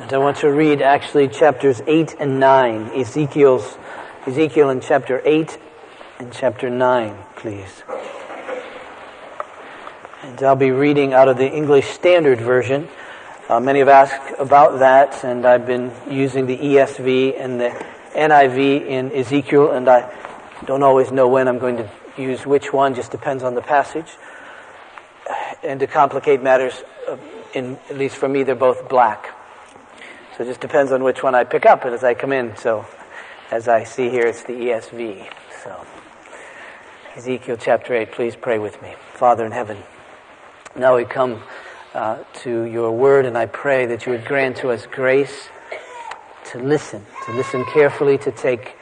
And I want to read actually chapters 8 and 9, Ezekiel's, Ezekiel in chapter 8 and chapter 9, please. And I'll be reading out of the English Standard Version. Uh, many have asked about that, and I've been using the ESV and the NIV in Ezekiel, and I don't always know when I'm going to use which one, just depends on the passage. And to complicate matters, uh, in, at least for me, they're both black. So it just depends on which one I pick up as I come in. So as I see here, it's the ESV. So Ezekiel chapter 8, please pray with me. Father in heaven, now we come uh, to your word, and I pray that you would grant to us grace to listen, to listen carefully, to take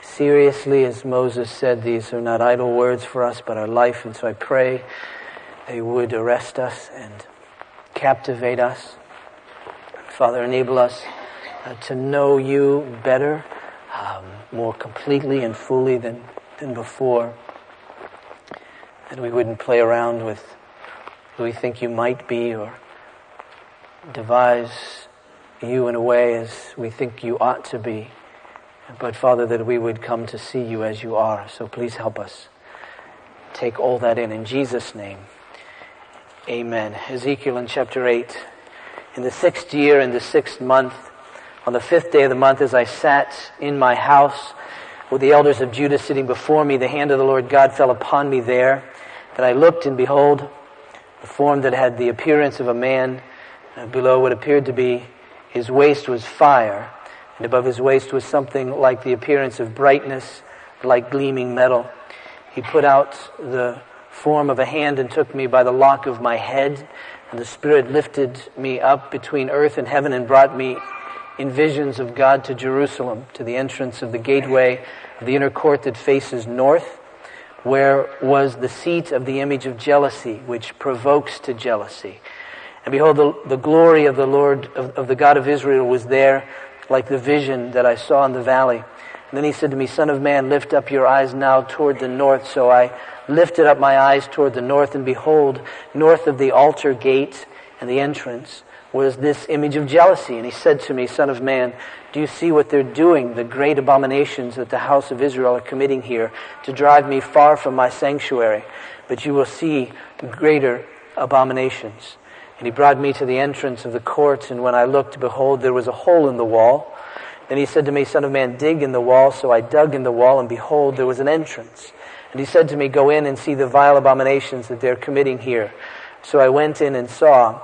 seriously, as Moses said, these are not idle words for us, but our life. And so I pray they would arrest us and captivate us Father, enable us uh, to know you better, um, more completely and fully than, than before. That we wouldn't play around with who we think you might be or devise you in a way as we think you ought to be. But Father, that we would come to see you as you are. So please help us take all that in. In Jesus' name, amen. Ezekiel in chapter 8 in the sixth year, in the sixth month, on the fifth day of the month, as I sat in my house with the elders of Judah sitting before me, the hand of the Lord God fell upon me there. That I looked, and behold, a form that had the appearance of a man. Uh, below what appeared to be his waist was fire, and above his waist was something like the appearance of brightness, like gleaming metal. He put out the form of a hand and took me by the lock of my head the Spirit lifted me up between earth and heaven and brought me in visions of God to Jerusalem, to the entrance of the gateway of the inner court that faces north, where was the seat of the image of jealousy, which provokes to jealousy. And behold, the, the glory of the Lord, of, of the God of Israel was there, like the vision that I saw in the valley. And then he said to me, Son of man, lift up your eyes now toward the north. So I lifted up my eyes toward the north, and behold, north of the altar gate and the entrance was this image of jealousy. And he said to me, Son of man, do you see what they're doing, the great abominations that the house of Israel are committing here to drive me far from my sanctuary? But you will see greater abominations. And he brought me to the entrance of the court, and when I looked, behold, there was a hole in the wall. Then he said to me, Son of man, dig in the wall. So I dug in the wall, and behold, there was an entrance. And he said to me, Go in and see the vile abominations that they're committing here. So I went in and saw,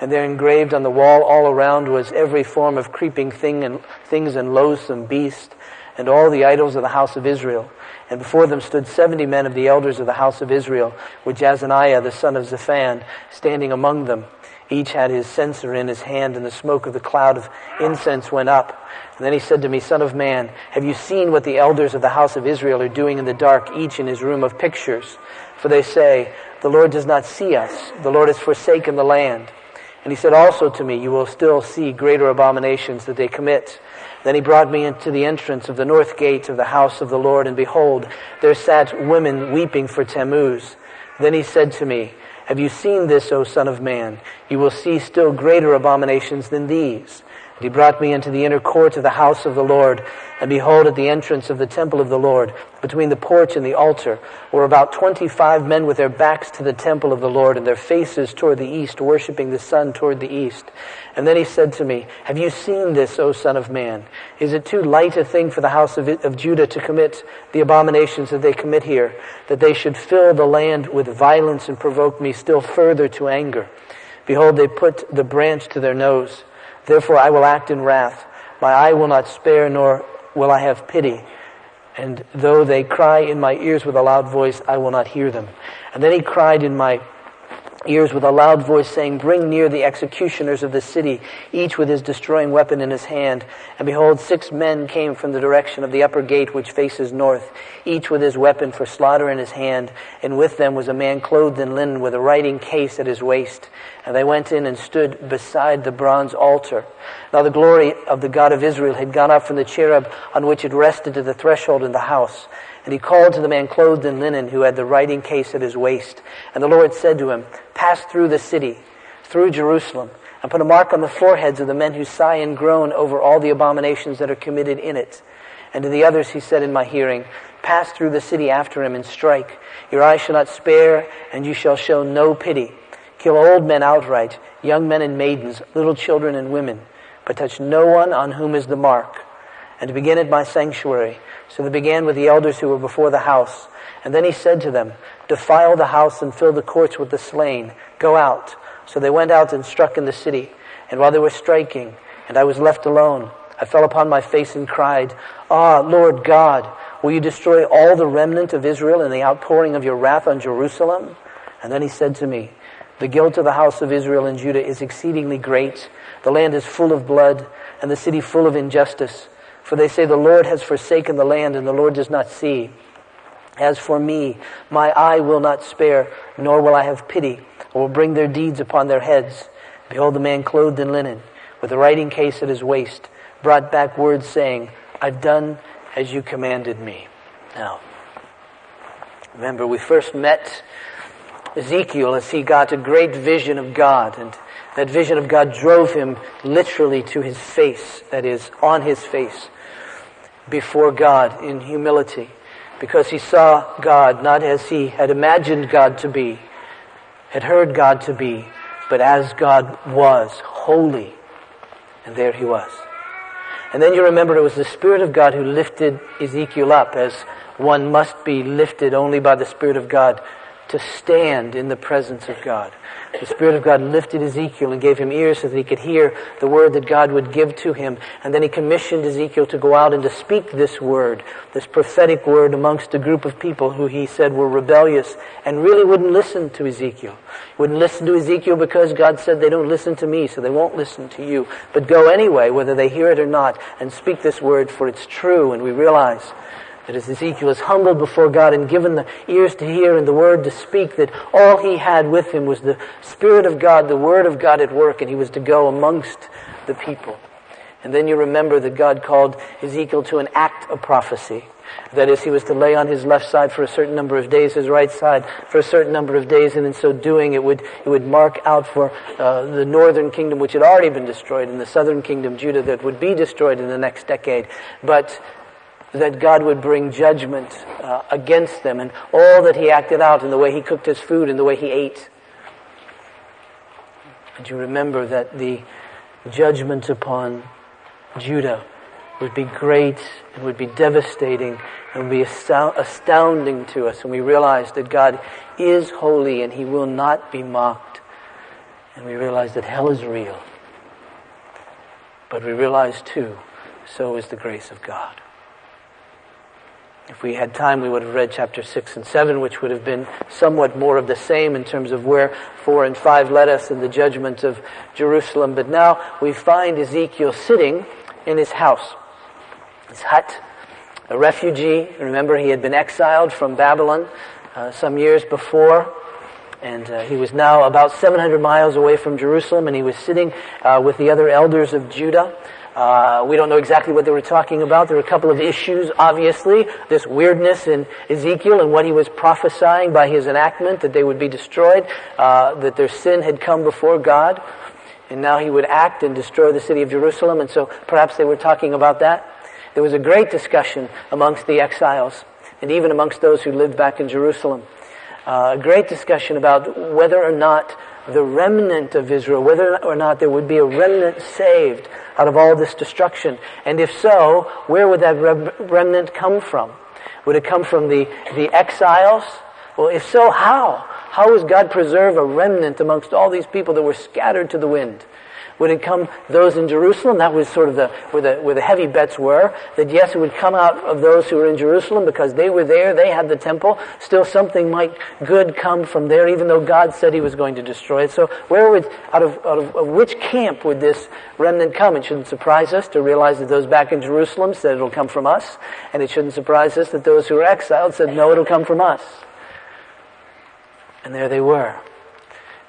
and there engraved on the wall all around was every form of creeping thing and things and loathsome beast, and all the idols of the house of Israel. And before them stood seventy men of the elders of the house of Israel, with Jaazaniah the son of Shaphan standing among them. Each had his censer in his hand, and the smoke of the cloud of incense went up. And then he said to me, Son of man, have you seen what the elders of the house of Israel are doing in the dark, each in his room of pictures? For they say, The Lord does not see us. The Lord has forsaken the land. And he said also to me, You will still see greater abominations that they commit. Then he brought me into the entrance of the north gate of the house of the Lord, and behold, there sat women weeping for Tammuz. Then he said to me, have you seen this, O Son of Man? You will see still greater abominations than these. He brought me into the inner court of the house of the Lord, and behold, at the entrance of the temple of the Lord, between the porch and the altar, were about twenty-five men with their backs to the temple of the Lord, and their faces toward the east, worshipping the sun toward the east. And then he said to me, Have you seen this, O Son of Man? Is it too light a thing for the house of, of Judah to commit the abominations that they commit here, that they should fill the land with violence and provoke me still further to anger? Behold, they put the branch to their nose. Therefore I will act in wrath. My eye will not spare, nor will I have pity. And though they cry in my ears with a loud voice, I will not hear them. And then he cried in my ears with a loud voice saying, Bring near the executioners of the city, each with his destroying weapon in his hand. And behold, six men came from the direction of the upper gate which faces north, each with his weapon for slaughter in his hand. And with them was a man clothed in linen with a writing case at his waist. And they went in and stood beside the bronze altar. Now the glory of the God of Israel had gone up from the cherub on which it rested to the threshold in the house. And he called to the man clothed in linen who had the writing case at his waist. And the Lord said to him, Pass through the city, through Jerusalem, and put a mark on the foreheads of the men who sigh and groan over all the abominations that are committed in it. And to the others he said in my hearing, Pass through the city after him and strike. Your eyes shall not spare, and you shall show no pity. Kill old men outright, young men and maidens, little children and women, but touch no one on whom is the mark. And to begin at my sanctuary. So they began with the elders who were before the house. And then he said to them, Defile the house and fill the courts with the slain. Go out. So they went out and struck in the city. And while they were striking, and I was left alone, I fell upon my face and cried, Ah, Lord God, will you destroy all the remnant of Israel in the outpouring of your wrath on Jerusalem? And then he said to me, The guilt of the house of Israel and Judah is exceedingly great. The land is full of blood, and the city full of injustice. For they say, The Lord has forsaken the land, and the Lord does not see. As for me, my eye will not spare, nor will I have pity I will bring their deeds upon their heads. Behold, the man clothed in linen, with a writing case at his waist, brought back words saying, I've done as you commanded me. Now, remember, we first met Ezekiel as he got a great vision of God, and that vision of God drove him literally to his face, that is, on his face, before God in humility, because he saw God not as he had imagined God to be, had heard God to be, but as God was, holy. And there he was. And then you remember it was the Spirit of God who lifted Ezekiel up as one must be lifted only by the Spirit of God to stand in the presence of God. The Spirit of God lifted Ezekiel and gave him ears so that he could hear the word that God would give to him. And then he commissioned Ezekiel to go out and to speak this word, this prophetic word amongst a group of people who he said were rebellious and really wouldn't listen to Ezekiel. Wouldn't listen to Ezekiel because God said they don't listen to me, so they won't listen to you. But go anyway, whether they hear it or not, and speak this word for it's true. And we realize that as Ezekiel is humbled before God and given the ears to hear and the word to speak, that all he had with him was the Spirit of God, the Word of God at work, and he was to go amongst the people. And then you remember that God called Ezekiel to an act of prophecy. That is, he was to lay on his left side for a certain number of days, his right side for a certain number of days, and in so doing, it would, it would mark out for uh, the northern kingdom, which had already been destroyed, and the southern kingdom, Judah, that would be destroyed in the next decade. But that God would bring judgment uh, against them and all that he acted out in the way he cooked his food and the way he ate. And you remember that the judgment upon Judah would be great and would be devastating and would be astounding to us. And we realize that God is holy and he will not be mocked. And we realize that hell is real. But we realize too, so is the grace of God. If we had time, we would have read chapter 6 and 7, which would have been somewhat more of the same in terms of where 4 and 5 led us in the judgment of Jerusalem. But now we find Ezekiel sitting in his house, his hut, a refugee. Remember, he had been exiled from Babylon uh, some years before. And uh, he was now about 700 miles away from Jerusalem, and he was sitting uh, with the other elders of Judah. Uh, we don't know exactly what they were talking about. There were a couple of issues, obviously. This weirdness in Ezekiel and what he was prophesying by his enactment that they would be destroyed, uh, that their sin had come before God, and now he would act and destroy the city of Jerusalem. And so perhaps they were talking about that. There was a great discussion amongst the exiles and even amongst those who lived back in Jerusalem. Uh, a great discussion about whether or not the remnant of Israel, whether or not there would be a remnant saved out of all this destruction. And if so, where would that remnant come from? Would it come from the, the exiles? Well, if so, how? How does God preserve a remnant amongst all these people that were scattered to the wind? Would it come those in Jerusalem? That was sort of the where the where the heavy bets were. That yes, it would come out of those who were in Jerusalem because they were there, they had the temple. Still, something might good come from there, even though God said He was going to destroy it. So, where would out of out of, of which camp would this remnant come? It shouldn't surprise us to realize that those back in Jerusalem said it'll come from us, and it shouldn't surprise us that those who were exiled said no, it'll come from us. And there they were.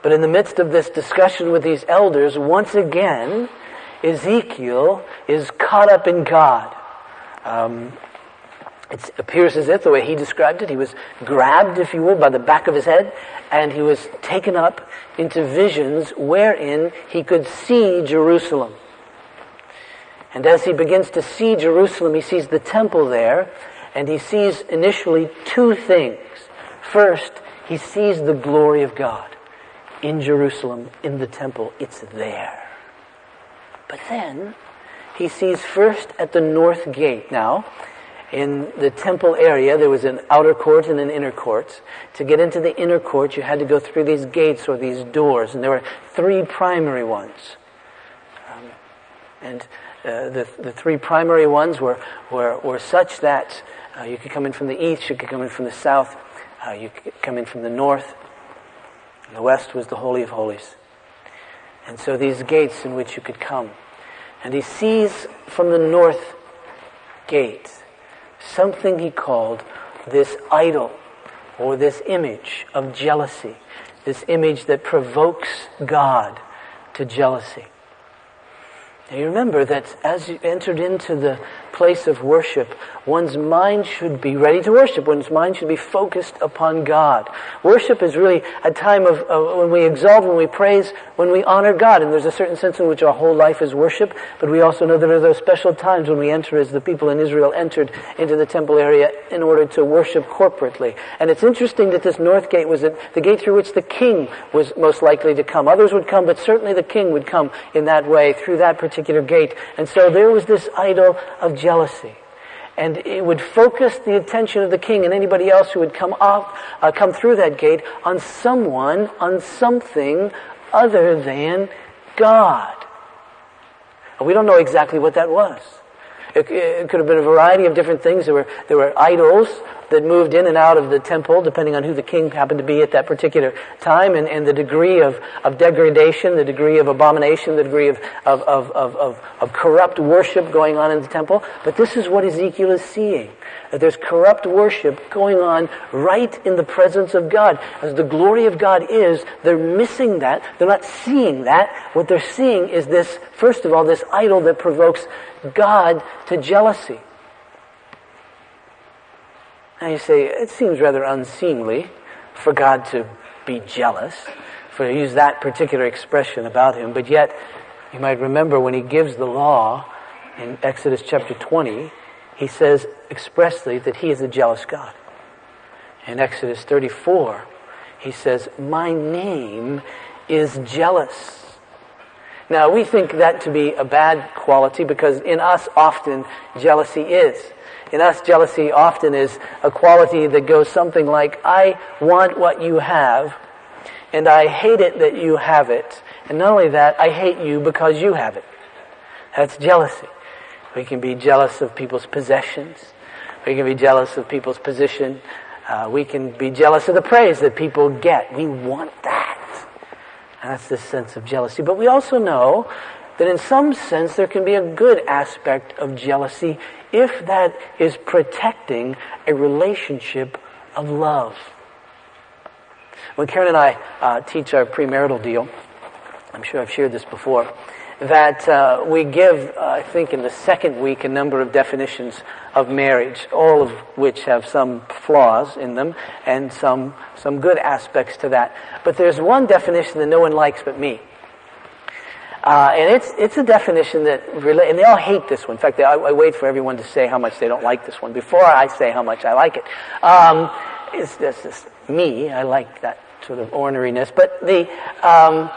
But in the midst of this discussion with these elders, once again, Ezekiel is caught up in God. Um, it appears as if, the way he described it, he was grabbed, if you will, by the back of his head, and he was taken up into visions wherein he could see Jerusalem. And as he begins to see Jerusalem, he sees the temple there, and he sees initially two things. First, he sees the glory of God in Jerusalem, in the temple. It's there. But then, he sees first at the north gate. Now, in the temple area, there was an outer court and an inner court. To get into the inner court, you had to go through these gates or these doors, and there were three primary ones. Um, and uh, the, the three primary ones were, were, were such that uh, you could come in from the east, you could come in from the south, uh, you could come in from the north. The west was the Holy of Holies. And so these gates in which you could come. And he sees from the north gate something he called this idol or this image of jealousy, this image that provokes God to jealousy. Now you remember that as you entered into the place of worship, one's mind should be ready to worship. One's mind should be focused upon God. Worship is really a time of, of, when we exalt, when we praise, when we honor God. And there's a certain sense in which our whole life is worship, but we also know there are those special times when we enter as the people in Israel entered into the temple area in order to worship corporately. And it's interesting that this north gate was the gate through which the king was most likely to come. Others would come, but certainly the king would come in that way through that particular gate. And so there was this idol of jealousy. And it would focus the attention of the king and anybody else who would come off, uh, come through that gate on someone, on something other than God. And we don't know exactly what that was. It, it, could have been a variety of different things. There were, there were idols that moved in and out of the temple, depending on who the king happened to be at that particular time, and, and the degree of, of degradation, the degree of abomination, the degree of, of, of, of, of corrupt worship going on in the temple. But this is what Ezekiel is seeing. That there's corrupt worship going on right in the presence of God. As the glory of God is, they're missing that. They're not seeing that. What they're seeing is this, first of all, this idol that provokes God to jealousy. Now you say, it seems rather unseemly for God to be jealous, for to use that particular expression about him, but yet you might remember when he gives the law in Exodus chapter 20, he says expressly that he is a jealous God. In Exodus 34, he says, My name is jealous. Now, we think that to be a bad quality because in us often jealousy is. In us, jealousy often is a quality that goes something like, I want what you have, and I hate it that you have it. And not only that, I hate you because you have it. That's jealousy. We can be jealous of people's possessions. We can be jealous of people's position. Uh, we can be jealous of the praise that people get. We want that. That's this sense of jealousy. But we also know that in some sense there can be a good aspect of jealousy if that is protecting a relationship of love. When Karen and I uh, teach our premarital deal, I'm sure I've shared this before, that uh, we give, uh, I think, in the second week, a number of definitions of marriage, all of which have some flaws in them and some, some good aspects to that. But there's one definition that no one likes but me. Uh, and it's, it's a definition that, rela- and they all hate this one. In fact, they, I, I, wait for everyone to say how much they don't like this one before I say how much I like it. Um, it's just me. I like that sort of orneriness. But the, um,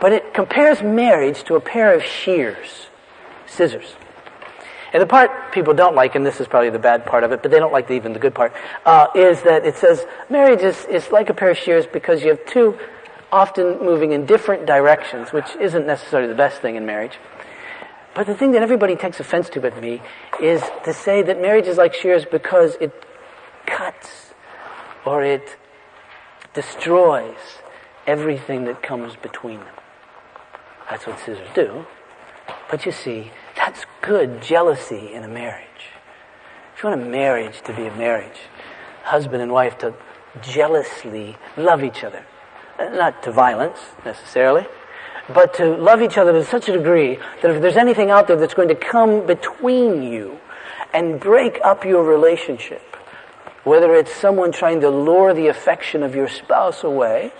but it compares marriage to a pair of shears, scissors. And the part people don't like, and this is probably the bad part of it, but they don't like the, even the good part, uh, is that it says marriage is, is like a pair of shears because you have two often moving in different directions, which isn't necessarily the best thing in marriage. But the thing that everybody takes offense to but me is to say that marriage is like shears because it cuts or it destroys everything that comes between them. That's what scissors do. But you see, that's good jealousy in a marriage. If you want a marriage to be a marriage, husband and wife to jealously love each other, Eh, not to violence necessarily, but to love each other to such a degree that if there's anything out there that's going to come between you and break up your relationship, whether it's someone trying to lure the affection of your spouse away,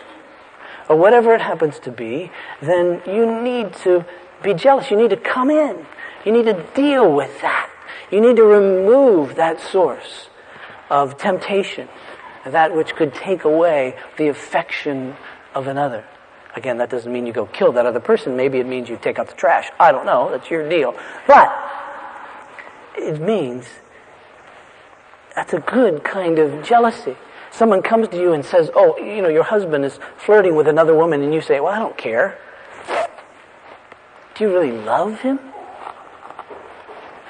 or whatever it happens to be, then you need to be jealous. You need to come in. You need to deal with that. You need to remove that source of temptation, that which could take away the affection of another. Again, that doesn't mean you go kill that other person. Maybe it means you take out the trash. I don't know. That's your deal. But it means that's a good kind of jealousy. Someone comes to you and says, Oh, you know, your husband is flirting with another woman, and you say, Well, I don't care. Do you really love him?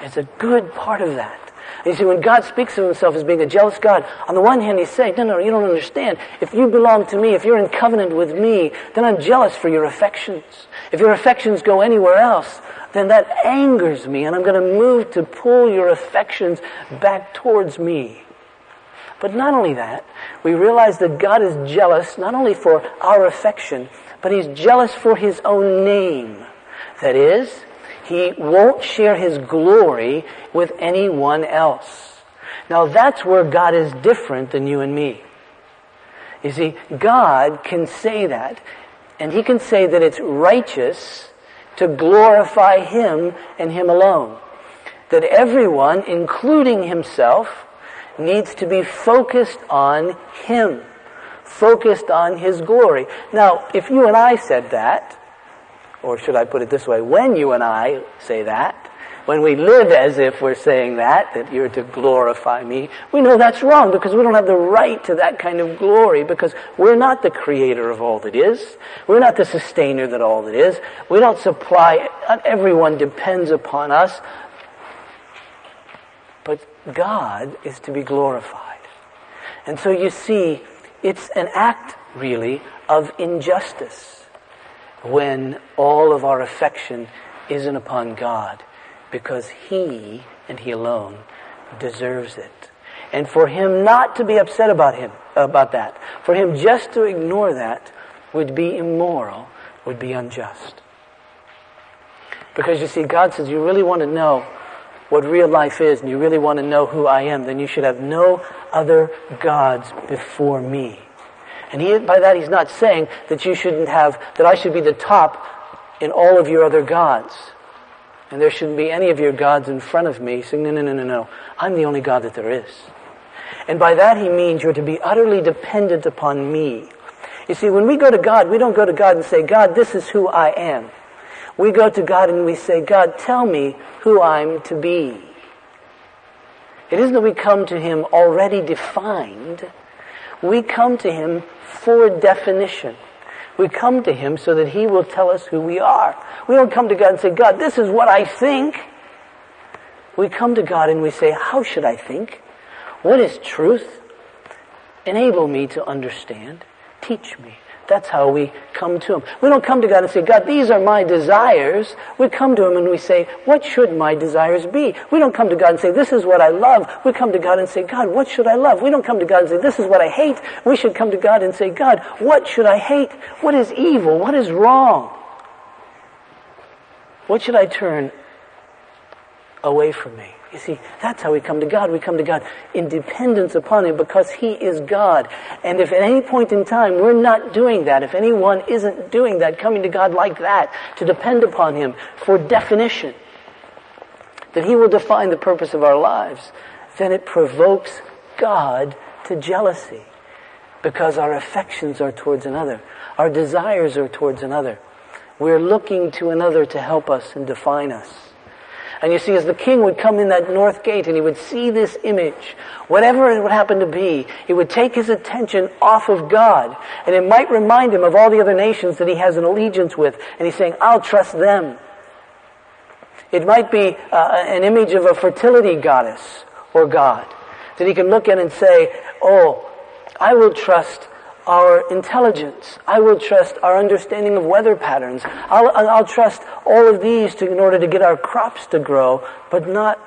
It's a good part of that. And you see, when God speaks of himself as being a jealous God, on the one hand, he's saying, no, no, you don't understand. If you belong to me, if you're in covenant with me, then I'm jealous for your affections. If your affections go anywhere else, then that angers me, and I'm going to move to pull your affections back towards me. But not only that, we realize that God is jealous not only for our affection, but he's jealous for his own name. That is, he won't share his glory with anyone else. Now that's where God is different than you and me. You see, God can say that, and he can say that it's righteous to glorify him and him alone. That everyone, including himself, needs to be focused on him, focused on his glory. Now, if you and I said that, or should I put it this way? When you and I say that, when we live as if we're saying that, that you're to glorify me, we know that's wrong because we don't have the right to that kind of glory because we're not the creator of all that is. We're not the sustainer that all that is. We don't supply, not everyone depends upon us. But God is to be glorified. And so you see, it's an act really of injustice when all of our affection isn't upon God because He and He alone deserves it. And for Him not to be upset about Him, about that, for Him just to ignore that would be immoral, would be unjust. Because you see, God says, you really want to know what real life is and you really want to know who I am, then you should have no other gods before me. And he, by that he's not saying that you shouldn't have, that I should be the top in all of your other gods. And there shouldn't be any of your gods in front of me saying, no, no, no, no, no. I'm the only God that there is. And by that he means you're to be utterly dependent upon me. You see, when we go to God, we don't go to God and say, God, this is who I am. We go to God and we say, God, tell me who I'm to be. It isn't that we come to Him already defined. We come to Him for definition. We come to Him so that He will tell us who we are. We don't come to God and say, God, this is what I think. We come to God and we say, how should I think? What is truth? Enable me to understand. Teach me. That's how we come to Him. We don't come to God and say, God, these are my desires. We come to Him and we say, what should my desires be? We don't come to God and say, this is what I love. We come to God and say, God, what should I love? We don't come to God and say, this is what I hate. We should come to God and say, God, what should I hate? What is evil? What is wrong? What should I turn away from me? You see, that's how we come to God. We come to God in dependence upon Him because He is God. And if at any point in time we're not doing that, if anyone isn't doing that, coming to God like that, to depend upon Him for definition, that He will define the purpose of our lives, then it provokes God to jealousy because our affections are towards another. Our desires are towards another. We're looking to another to help us and define us. And you see, as the king would come in that north gate and he would see this image, whatever it would happen to be, he would take his attention off of God. And it might remind him of all the other nations that he has an allegiance with. And he's saying, I'll trust them. It might be uh, an image of a fertility goddess or god that he can look at and say, Oh, I will trust our intelligence. I will trust our understanding of weather patterns. I'll, I'll trust all of these to, in order to get our crops to grow, but not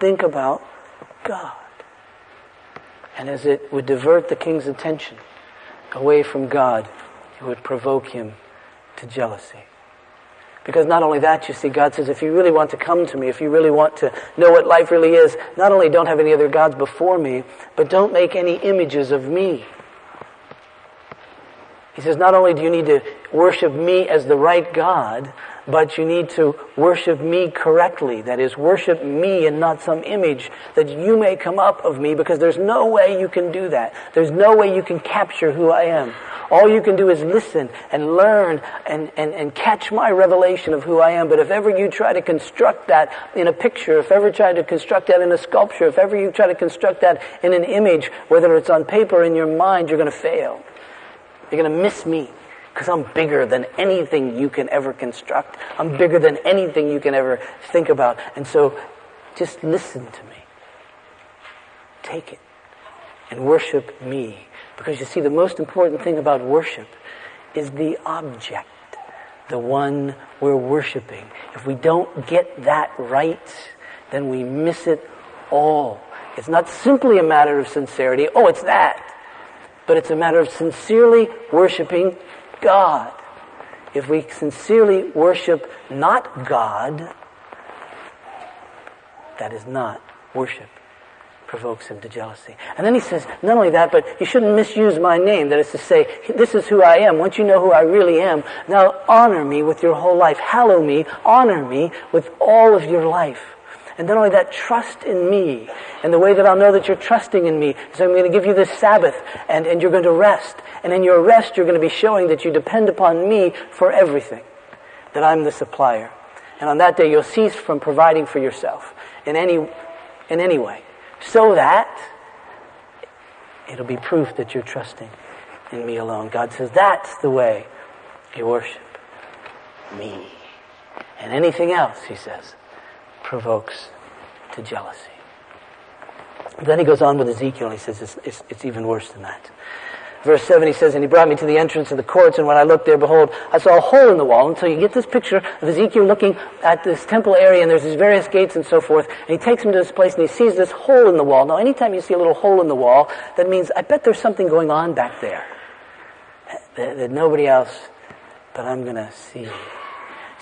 think about God. And as it would divert the king's attention away from God, it would provoke him to jealousy. Because not only that, you see, God says, if you really want to come to me, if you really want to know what life really is, not only don't have any other gods before me, but don't make any images of me. He says, not only do you need to worship me as the right God, but you need to worship me correctly. That is, worship me and not some image that you may come up of me because there's no way you can do that. There's no way you can capture who I am. All you can do is listen and learn and, and, and catch my revelation of who I am. But if ever you try to construct that in a picture, if ever try to construct that in a sculpture, if ever you try to construct that in an image, whether it's on paper or in your mind, you're going to fail. You're going to miss me because I'm bigger than anything you can ever construct. I'm bigger than anything you can ever think about. And so just listen to me. Take it and worship me. Because you see, the most important thing about worship is the object, the one we're worshiping. If we don't get that right, then we miss it all. It's not simply a matter of sincerity. Oh, it's that. But it's a matter of sincerely worshiping God. If we sincerely worship not God, that is not worship. Provokes him to jealousy. And then he says, not only that, but you shouldn't misuse my name. That is to say, this is who I am. Once you know who I really am, now honor me with your whole life. Hallow me, honor me with all of your life. And not only that, trust in me. And the way that I'll know that you're trusting in me is I'm going to give you this Sabbath and, and you're going to rest. And in your rest, you're going to be showing that you depend upon me for everything. That I'm the supplier. And on that day, you'll cease from providing for yourself in any, in any way. So that it'll be proof that you're trusting in me alone. God says that's the way you worship me. And anything else, he says, provokes to jealousy. Then he goes on with Ezekiel and he says it's, it's, it's, even worse than that. Verse 7 he says, And he brought me to the entrance of the courts, and when I looked there, behold, I saw a hole in the wall. And so you get this picture of Ezekiel looking at this temple area, and there's these various gates and so forth, and he takes him to this place, and he sees this hole in the wall. Now, anytime you see a little hole in the wall, that means, I bet there's something going on back there that, that nobody else but I'm going to see.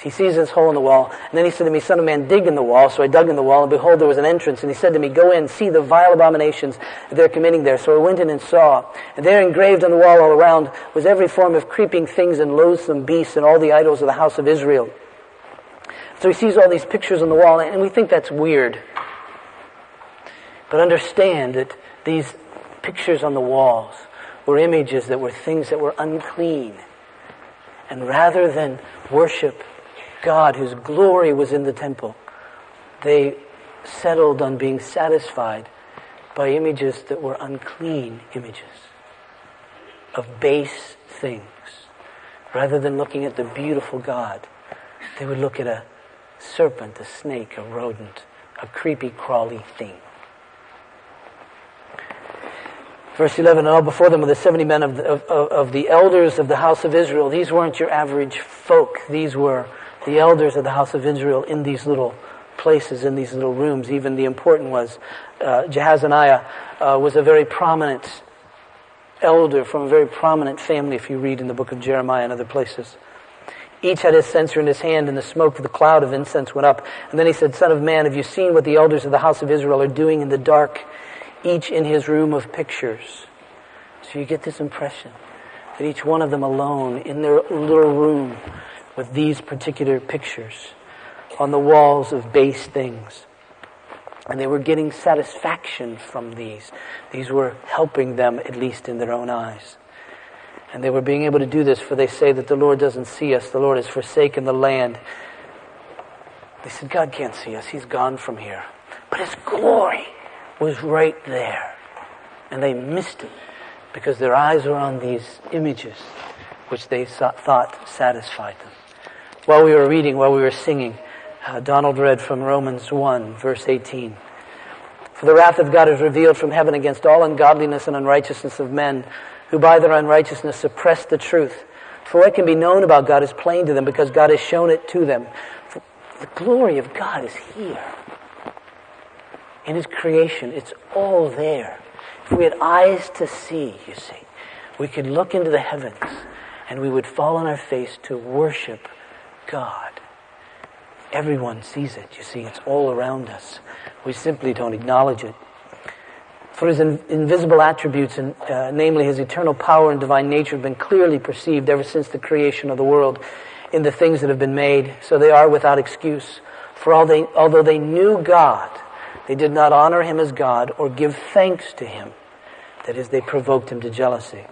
He sees this hole in the wall. And then he said to me, Son of man, dig in the wall. So I dug in the wall, and behold, there was an entrance. And he said to me, Go in, see the vile abominations they're committing there. So I went in and saw. And there engraved on the wall all around was every form of creeping things and loathsome beasts and all the idols of the house of Israel. So he sees all these pictures on the wall, and we think that's weird. But understand that these pictures on the walls were images that were things that were unclean. And rather than worship God, whose glory was in the temple, they settled on being satisfied by images that were unclean images of base things. Rather than looking at the beautiful God, they would look at a serpent, a snake, a rodent, a creepy, crawly thing. Verse 11, and all before them were the 70 men of the, of, of the elders of the house of Israel. These weren't your average folk. These were the elders of the house of Israel in these little places, in these little rooms. Even the important was uh, Jaazaniah uh, was a very prominent elder from a very prominent family, if you read in the book of Jeremiah and other places. Each had his censer in his hand, and the smoke of the cloud of incense went up. And then he said, Son of man, have you seen what the elders of the house of Israel are doing in the dark, each in his room of pictures? So you get this impression that each one of them alone in their little room with these particular pictures on the walls of base things. And they were getting satisfaction from these. These were helping them, at least in their own eyes. And they were being able to do this, for they say that the Lord doesn't see us. The Lord has forsaken the land. They said, God can't see us. He's gone from here. But His glory was right there. And they missed it because their eyes were on these images which they thought satisfied them. While we were reading, while we were singing, uh, Donald read from Romans 1, verse 18. For the wrath of God is revealed from heaven against all ungodliness and unrighteousness of men, who by their unrighteousness suppress the truth. For what can be known about God is plain to them, because God has shown it to them. For the glory of God is here. In His creation, it's all there. If we had eyes to see, you see, we could look into the heavens and we would fall on our face to worship God. Everyone sees it. You see, it's all around us. We simply don't acknowledge it. For his in, invisible attributes, and, uh, namely his eternal power and divine nature, have been clearly perceived ever since the creation of the world in the things that have been made, so they are without excuse. For they, although they knew God, they did not honor him as God or give thanks to him. That is, they provoked him to jealousy.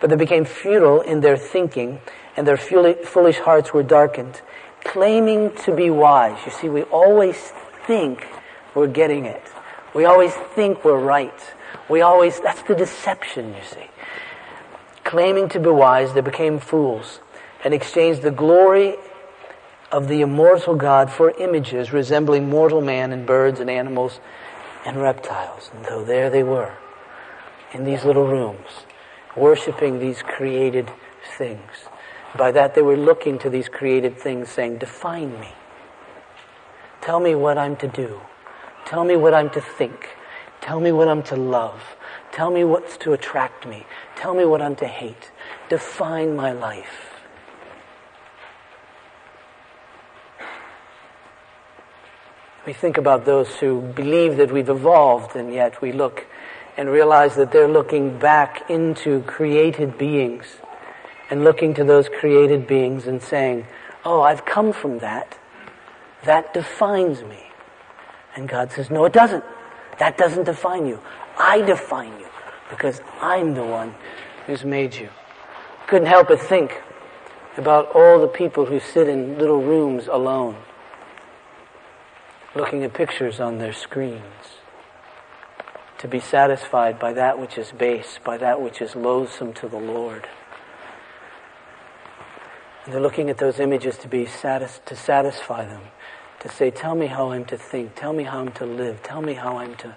But they became futile in their thinking, and their foolish hearts were darkened claiming to be wise. You see, we always think we're getting it. We always think we're right. We always, that's the deception, you see. Claiming to be wise, they became fools and exchanged the glory of the immortal God for images resembling mortal man and birds and animals and reptiles. And so there they were in these little rooms, worshiping these created things. By that, they were looking to these created things, saying, Define me. Tell me what I'm to do. Tell me what I'm to think. Tell me what I'm to love. Tell me what's to attract me. Tell me what I'm to hate. Define my life. We think about those who believe that we've evolved, and yet we look and realize that they're looking back into created beings and looking to those created beings and saying, Oh, I've come from that. That defines me. And God says, No, it doesn't. That doesn't define you. I define you because I'm the one who's made you. Couldn't help but think about all the people who sit in little rooms alone, looking at pictures on their screens, to be satisfied by that which is base, by that which is loathsome to the Lord. They're looking at those images to be satis- to satisfy them, to say, "Tell me how I'm to think. Tell me how I'm to live. Tell me how I'm to."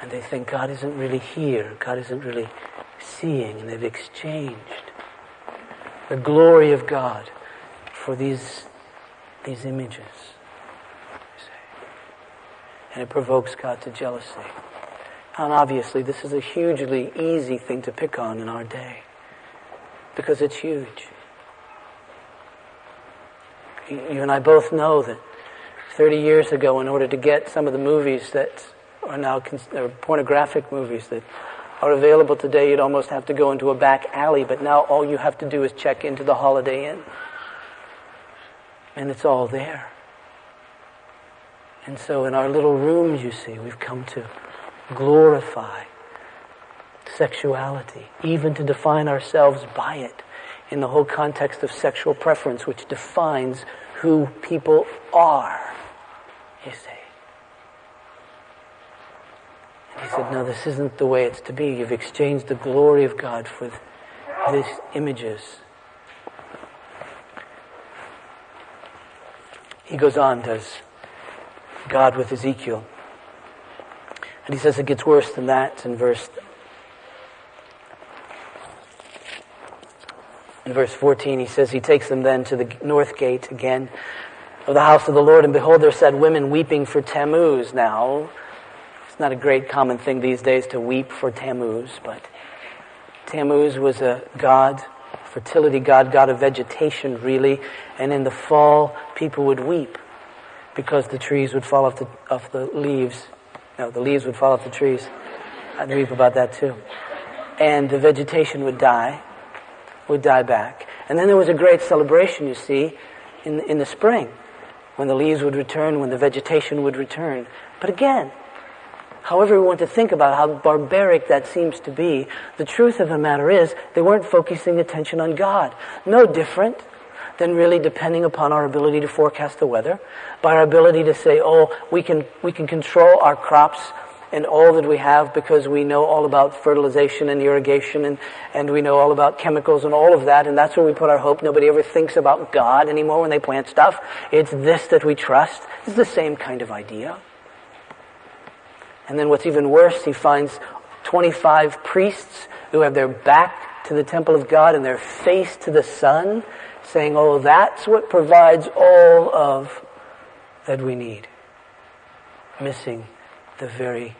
And they think God isn't really here. God isn't really seeing, and they've exchanged the glory of God for these these images. And it provokes God to jealousy. And obviously, this is a hugely easy thing to pick on in our day because it's huge. You and I both know that 30 years ago, in order to get some of the movies that are now are pornographic movies that are available today, you'd almost have to go into a back alley, but now all you have to do is check into the Holiday Inn. And it's all there. And so in our little rooms, you see, we've come to glorify sexuality, even to define ourselves by it in the whole context of sexual preference, which defines who people are, you see. And he said, No, this isn't the way it's to be. You've exchanged the glory of God for these images. He goes on, does God with Ezekiel. And he says it gets worse than that in verse In verse 14, he says, He takes them then to the north gate again of the house of the Lord, and behold, there sat women weeping for Tammuz. Now, it's not a great common thing these days to weep for Tammuz, but Tammuz was a god, fertility god, god of vegetation, really, and in the fall, people would weep because the trees would fall off the, off the leaves. No, the leaves would fall off the trees. I'd weep about that too. And the vegetation would die would die back. And then there was a great celebration, you see, in, in the spring, when the leaves would return, when the vegetation would return. But again, however we want to think about how barbaric that seems to be, the truth of the matter is they weren't focusing attention on God. No different than really depending upon our ability to forecast the weather, by our ability to say, oh, we can, we can control our crops and all that we have because we know all about fertilization and irrigation and, and we know all about chemicals and all of that and that's where we put our hope. Nobody ever thinks about God anymore when they plant stuff. It's this that we trust. It's the same kind of idea. And then what's even worse, he finds 25 priests who have their back to the temple of God and their face to the sun saying, oh, that's what provides all of that we need. Missing the very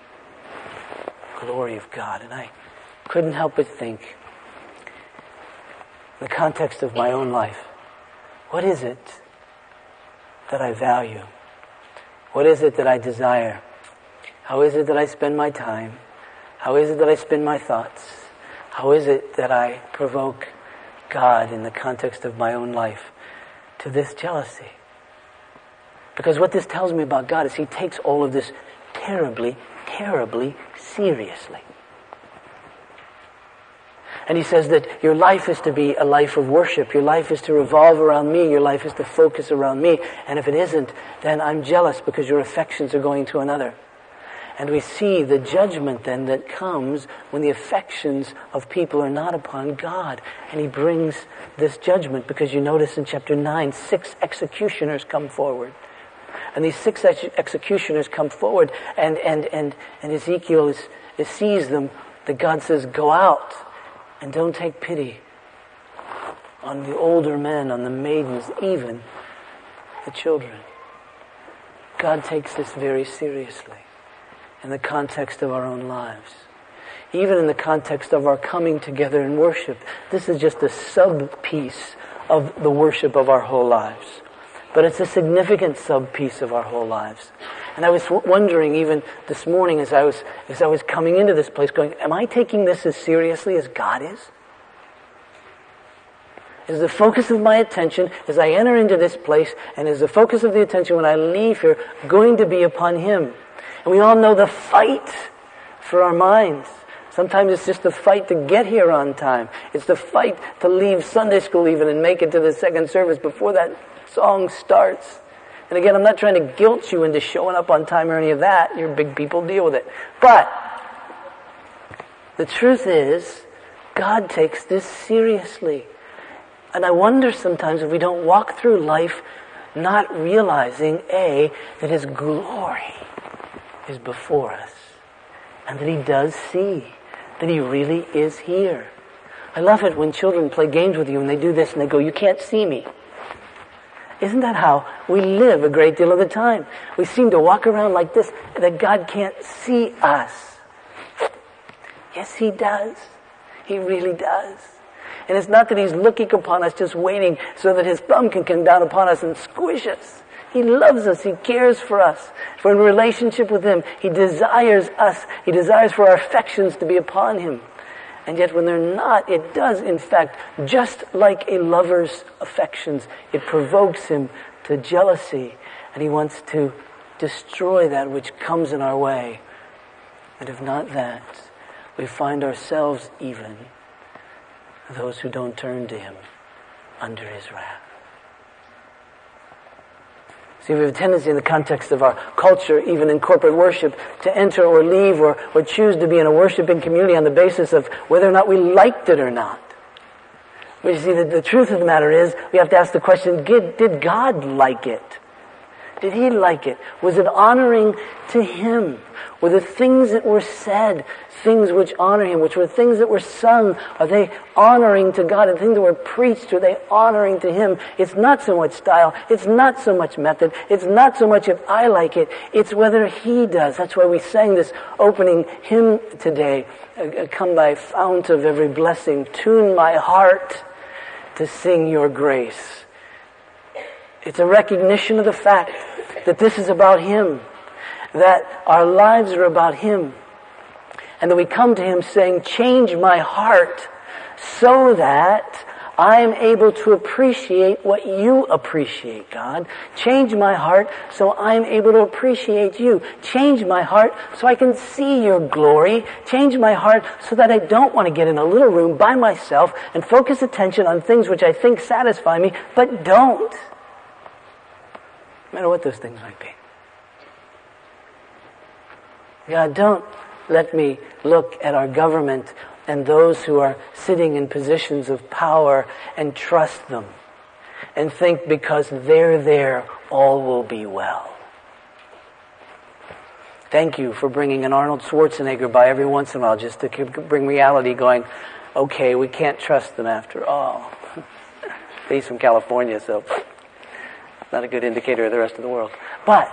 glory of God. And I couldn't help but think, in the context of my own life, What is it that I value? What is it that I desire? How is it that I spend my time? How is it that I spend my thoughts? How is it that I provoke God in the context of my own life to this jealousy? Because what this tells me about God is He takes all of this terribly, terribly seriously. And he says that your life is to be a life of worship. Your life is to revolve around me. Your life is to focus around me. And if it isn't, then I'm jealous because your affections are going to another. And we see the judgment then that comes when the affections of people are not upon God. And he brings this judgment because you notice in chapter 9, six executioners come forward. And these six ex- executioners come forward and, and, and, and Ezekiel is, is sees them that God says, go out and don't take pity on the older men, on the maidens, even the children. God takes this very seriously in the context of our own lives. Even in the context of our coming together in worship, this is just a sub piece of the worship of our whole lives. But it's a significant sub piece of our whole lives. And I was wondering even this morning as I was, as I was coming into this place going, am I taking this as seriously as God is? Is the focus of my attention as I enter into this place and is the focus of the attention when I leave here going to be upon Him? And we all know the fight for our minds. Sometimes it's just the fight to get here on time. It's the fight to leave Sunday school even and make it to the second service before that song starts. And again, I'm not trying to guilt you into showing up on time or any of that. You're big people, deal with it. But the truth is, God takes this seriously. And I wonder sometimes if we don't walk through life not realizing, A, that His glory is before us. And that He does see. That He really is here. I love it when children play games with you and they do this and they go, you can't see me. Isn't that how we live a great deal of the time? We seem to walk around like this, that God can't see us. Yes, He does. He really does. And it's not that He's looking upon us just waiting so that His thumb can come down upon us and squish us. He loves us. He cares for us. We're in relationship with Him. He desires us. He desires for our affections to be upon Him. And yet when they're not, it does, in fact, just like a lover's affections, it provokes him to jealousy, and he wants to destroy that which comes in our way. And if not that, we find ourselves even, those who don't turn to him, under his wrath. We have a tendency in the context of our culture, even in corporate worship, to enter or leave or, or choose to be in a worshiping community on the basis of whether or not we liked it or not. But you see, the, the truth of the matter is, we have to ask the question, did, did God like it? Did he like it? Was it honoring to him? Were the things that were said things which honor him, which were things that were sung? Are they honoring to God? And things that were preached, are they honoring to him? It's not so much style. It's not so much method. It's not so much if I like it. It's whether he does. That's why we sang this opening hymn today. Uh, uh, come by fount of every blessing. Tune my heart to sing your grace. It's a recognition of the fact that this is about Him, that our lives are about Him, and that we come to Him saying, change my heart so that I am able to appreciate what you appreciate, God. Change my heart so I'm able to appreciate you. Change my heart so I can see your glory. Change my heart so that I don't want to get in a little room by myself and focus attention on things which I think satisfy me, but don't. No matter what those things might be. God, don't let me look at our government and those who are sitting in positions of power and trust them and think because they're there, all will be well. Thank you for bringing an Arnold Schwarzenegger by every once in a while just to bring reality going, okay, we can't trust them after all. He's from California, so not a good indicator of the rest of the world. But,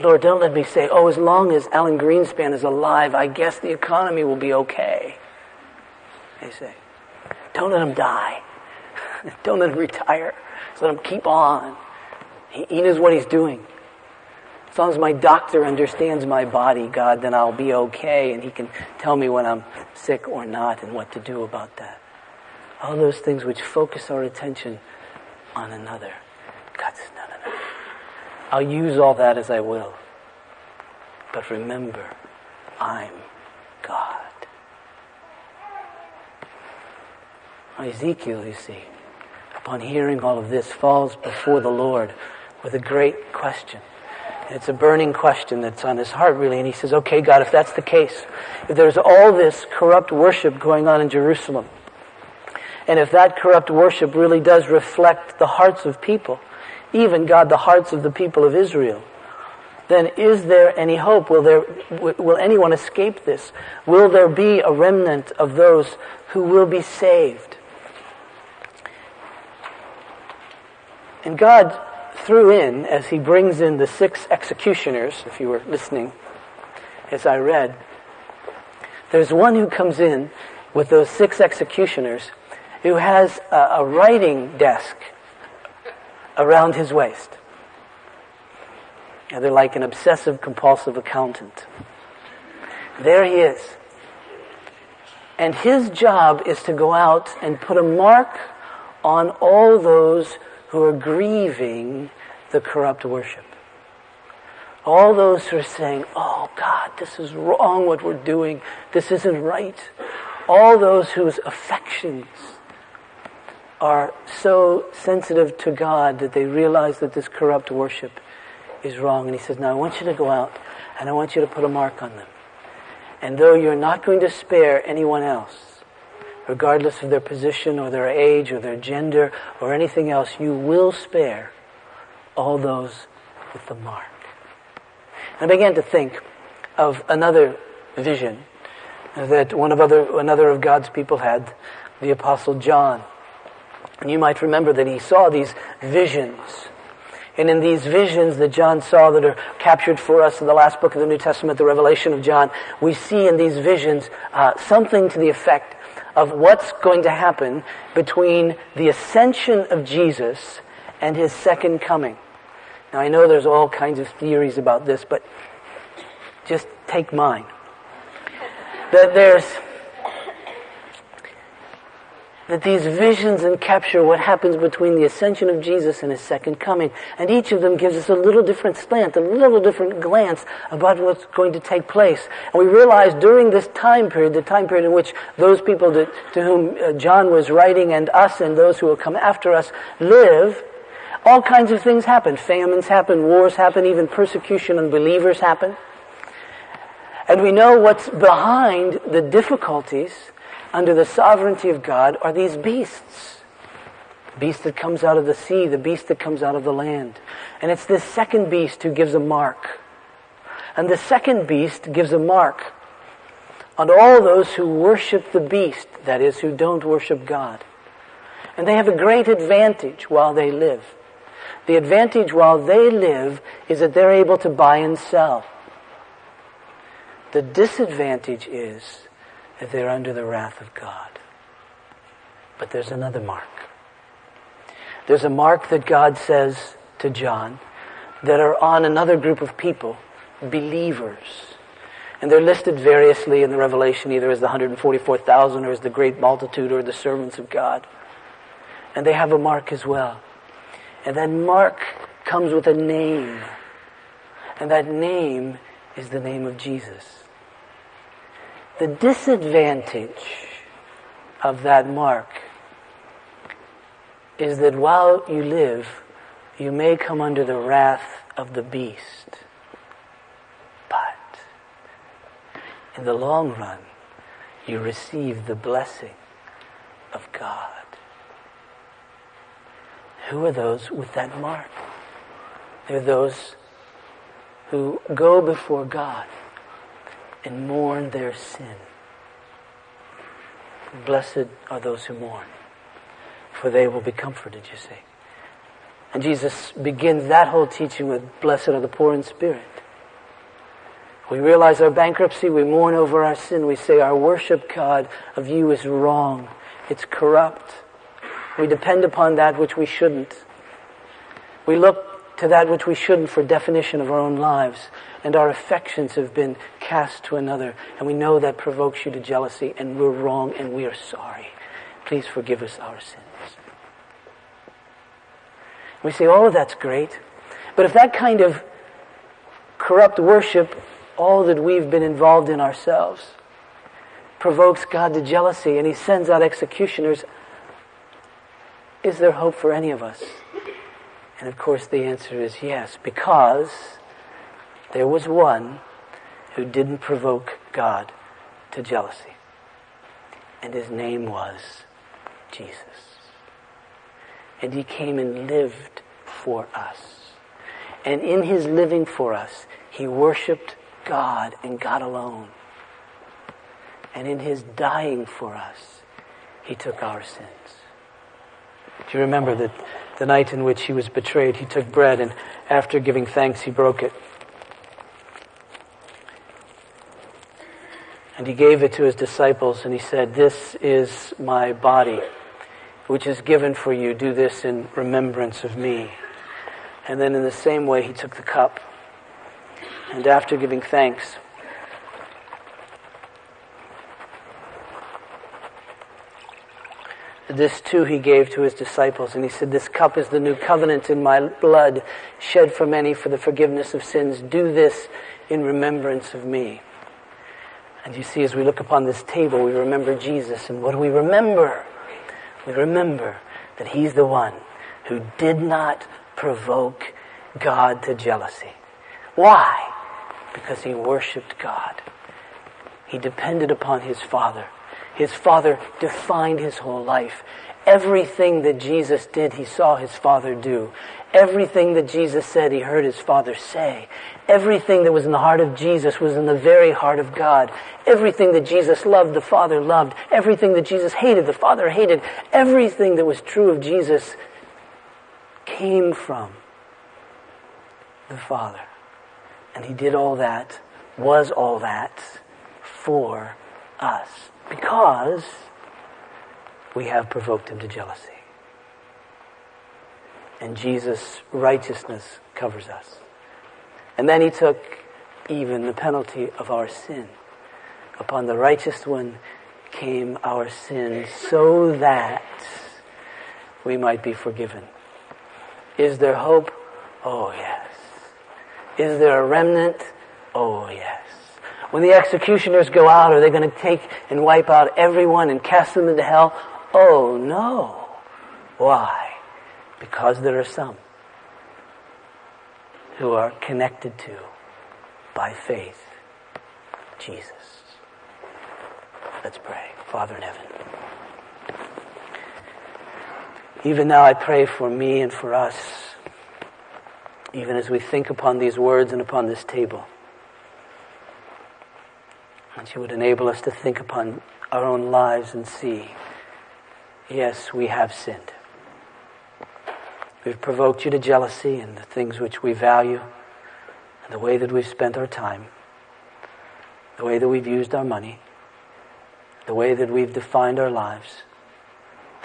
Lord, don't let me say, oh, as long as Alan Greenspan is alive, I guess the economy will be okay. They say. Don't let him die. Don't let him retire. Just let him keep on. He, he knows what he's doing. As long as my doctor understands my body, God, then I'll be okay and he can tell me when I'm sick or not and what to do about that. All those things which focus our attention on another. God says, no, no, no. I'll use all that as I will. But remember, I'm God. Ezekiel, you see, upon hearing all of this, falls before the Lord with a great question. It's a burning question that's on his heart, really. And he says, okay, God, if that's the case, if there's all this corrupt worship going on in Jerusalem, and if that corrupt worship really does reflect the hearts of people, even God, the hearts of the people of Israel, then is there any hope? Will there, will anyone escape this? Will there be a remnant of those who will be saved? And God threw in, as he brings in the six executioners, if you were listening as I read, there's one who comes in with those six executioners who has a, a writing desk around his waist. And they're like an obsessive compulsive accountant. There he is. And his job is to go out and put a mark on all those who are grieving the corrupt worship. All those who are saying, oh God, this is wrong what we're doing. This isn't right. All those whose affections are so sensitive to God that they realize that this corrupt worship is wrong. And he says, now I want you to go out and I want you to put a mark on them. And though you're not going to spare anyone else, regardless of their position or their age or their gender or anything else, you will spare all those with the mark. And I began to think of another vision that one of other, another of God's people had, the Apostle John. You might remember that he saw these visions. And in these visions that John saw that are captured for us in the last book of the New Testament, the Revelation of John, we see in these visions uh, something to the effect of what's going to happen between the ascension of Jesus and his second coming. Now I know there's all kinds of theories about this, but just take mine. That there's that these visions and capture what happens between the ascension of Jesus and his second coming. And each of them gives us a little different slant, a little different glance about what's going to take place. And we realize during this time period, the time period in which those people to, to whom uh, John was writing and us and those who will come after us live, all kinds of things happen. Famines happen, wars happen, even persecution of believers happen. And we know what's behind the difficulties under the sovereignty of God are these beasts. The beast that comes out of the sea, the beast that comes out of the land. And it's this second beast who gives a mark. And the second beast gives a mark on all those who worship the beast, that is, who don't worship God. And they have a great advantage while they live. The advantage while they live is that they're able to buy and sell. The disadvantage is that they're under the wrath of God. But there's another mark. There's a mark that God says to John that are on another group of people, believers. And they're listed variously in the Revelation, either as the 144,000 or as the great multitude or the servants of God. And they have a mark as well. And that mark comes with a name. And that name is the name of Jesus. The disadvantage of that mark is that while you live, you may come under the wrath of the beast. But in the long run, you receive the blessing of God. Who are those with that mark? They're those who go before God and mourn their sin. Blessed are those who mourn, for they will be comforted, you see. And Jesus begins that whole teaching with, Blessed are the poor in spirit. We realize our bankruptcy, we mourn over our sin, we say our worship, God, of you is wrong, it's corrupt. We depend upon that which we shouldn't. We look to that which we shouldn't for definition of our own lives. And our affections have been cast to another. And we know that provokes you to jealousy. And we're wrong and we are sorry. Please forgive us our sins. We say, all oh, that's great. But if that kind of corrupt worship, all that we've been involved in ourselves, provokes God to jealousy and he sends out executioners, is there hope for any of us? And of course the answer is yes, because there was one who didn't provoke God to jealousy. And his name was Jesus. And he came and lived for us. And in his living for us, he worshiped God and God alone. And in his dying for us, he took our sins. Do you remember that the night in which he was betrayed, he took bread and after giving thanks, he broke it. And he gave it to his disciples and he said, This is my body, which is given for you. Do this in remembrance of me. And then in the same way, he took the cup. And after giving thanks, This too he gave to his disciples, and he said, This cup is the new covenant in my blood, shed for many for the forgiveness of sins. Do this in remembrance of me. And you see, as we look upon this table, we remember Jesus. And what do we remember? We remember that he's the one who did not provoke God to jealousy. Why? Because he worshiped God. He depended upon his Father. His father defined his whole life. Everything that Jesus did, he saw his father do. Everything that Jesus said, he heard his father say. Everything that was in the heart of Jesus was in the very heart of God. Everything that Jesus loved, the Father loved. Everything that Jesus hated, the Father hated. Everything that was true of Jesus came from the Father. And he did all that, was all that for us because we have provoked him to jealousy. And Jesus' righteousness covers us. And then he took even the penalty of our sin. Upon the righteous one came our sin so that we might be forgiven. Is there hope? Oh, yes. Is there a remnant? Oh, yes. When the executioners go out, are they going to take and wipe out everyone and cast them into hell? Oh no. Why? Because there are some who are connected to, by faith, Jesus. Let's pray. Father in heaven. Even now I pray for me and for us, even as we think upon these words and upon this table that you would enable us to think upon our own lives and see, yes, we have sinned. We've provoked you to jealousy in the things which we value, and the way that we've spent our time, the way that we've used our money, the way that we've defined our lives,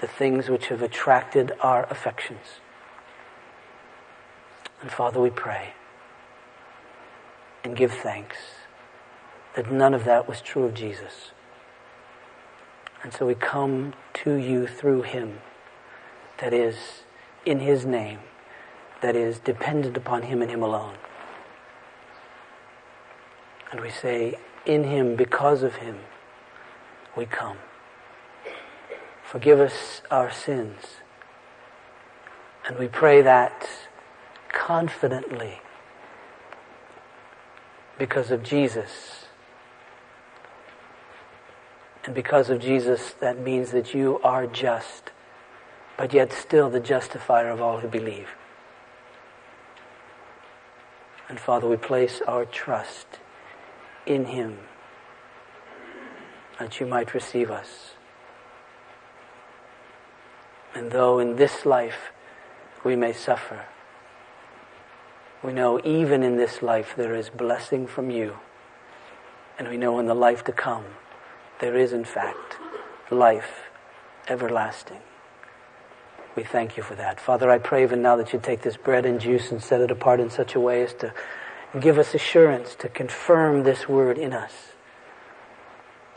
the things which have attracted our affections. And Father, we pray and give thanks that none of that was true of Jesus. And so we come to you through him, that is, in his name, that is dependent upon him and him alone. And we say, in him, because of him, we come. Forgive us our sins. And we pray that confidently because of Jesus and because of Jesus, that means that you are just, but yet still the justifier of all who believe. And Father, we place our trust in Him that you might receive us. And though in this life we may suffer, we know even in this life there is blessing from you. And we know in the life to come there is, in fact, life everlasting. We thank you for that. Father, I pray even now that you take this bread and juice and set it apart in such a way as to give us assurance to confirm this word in us.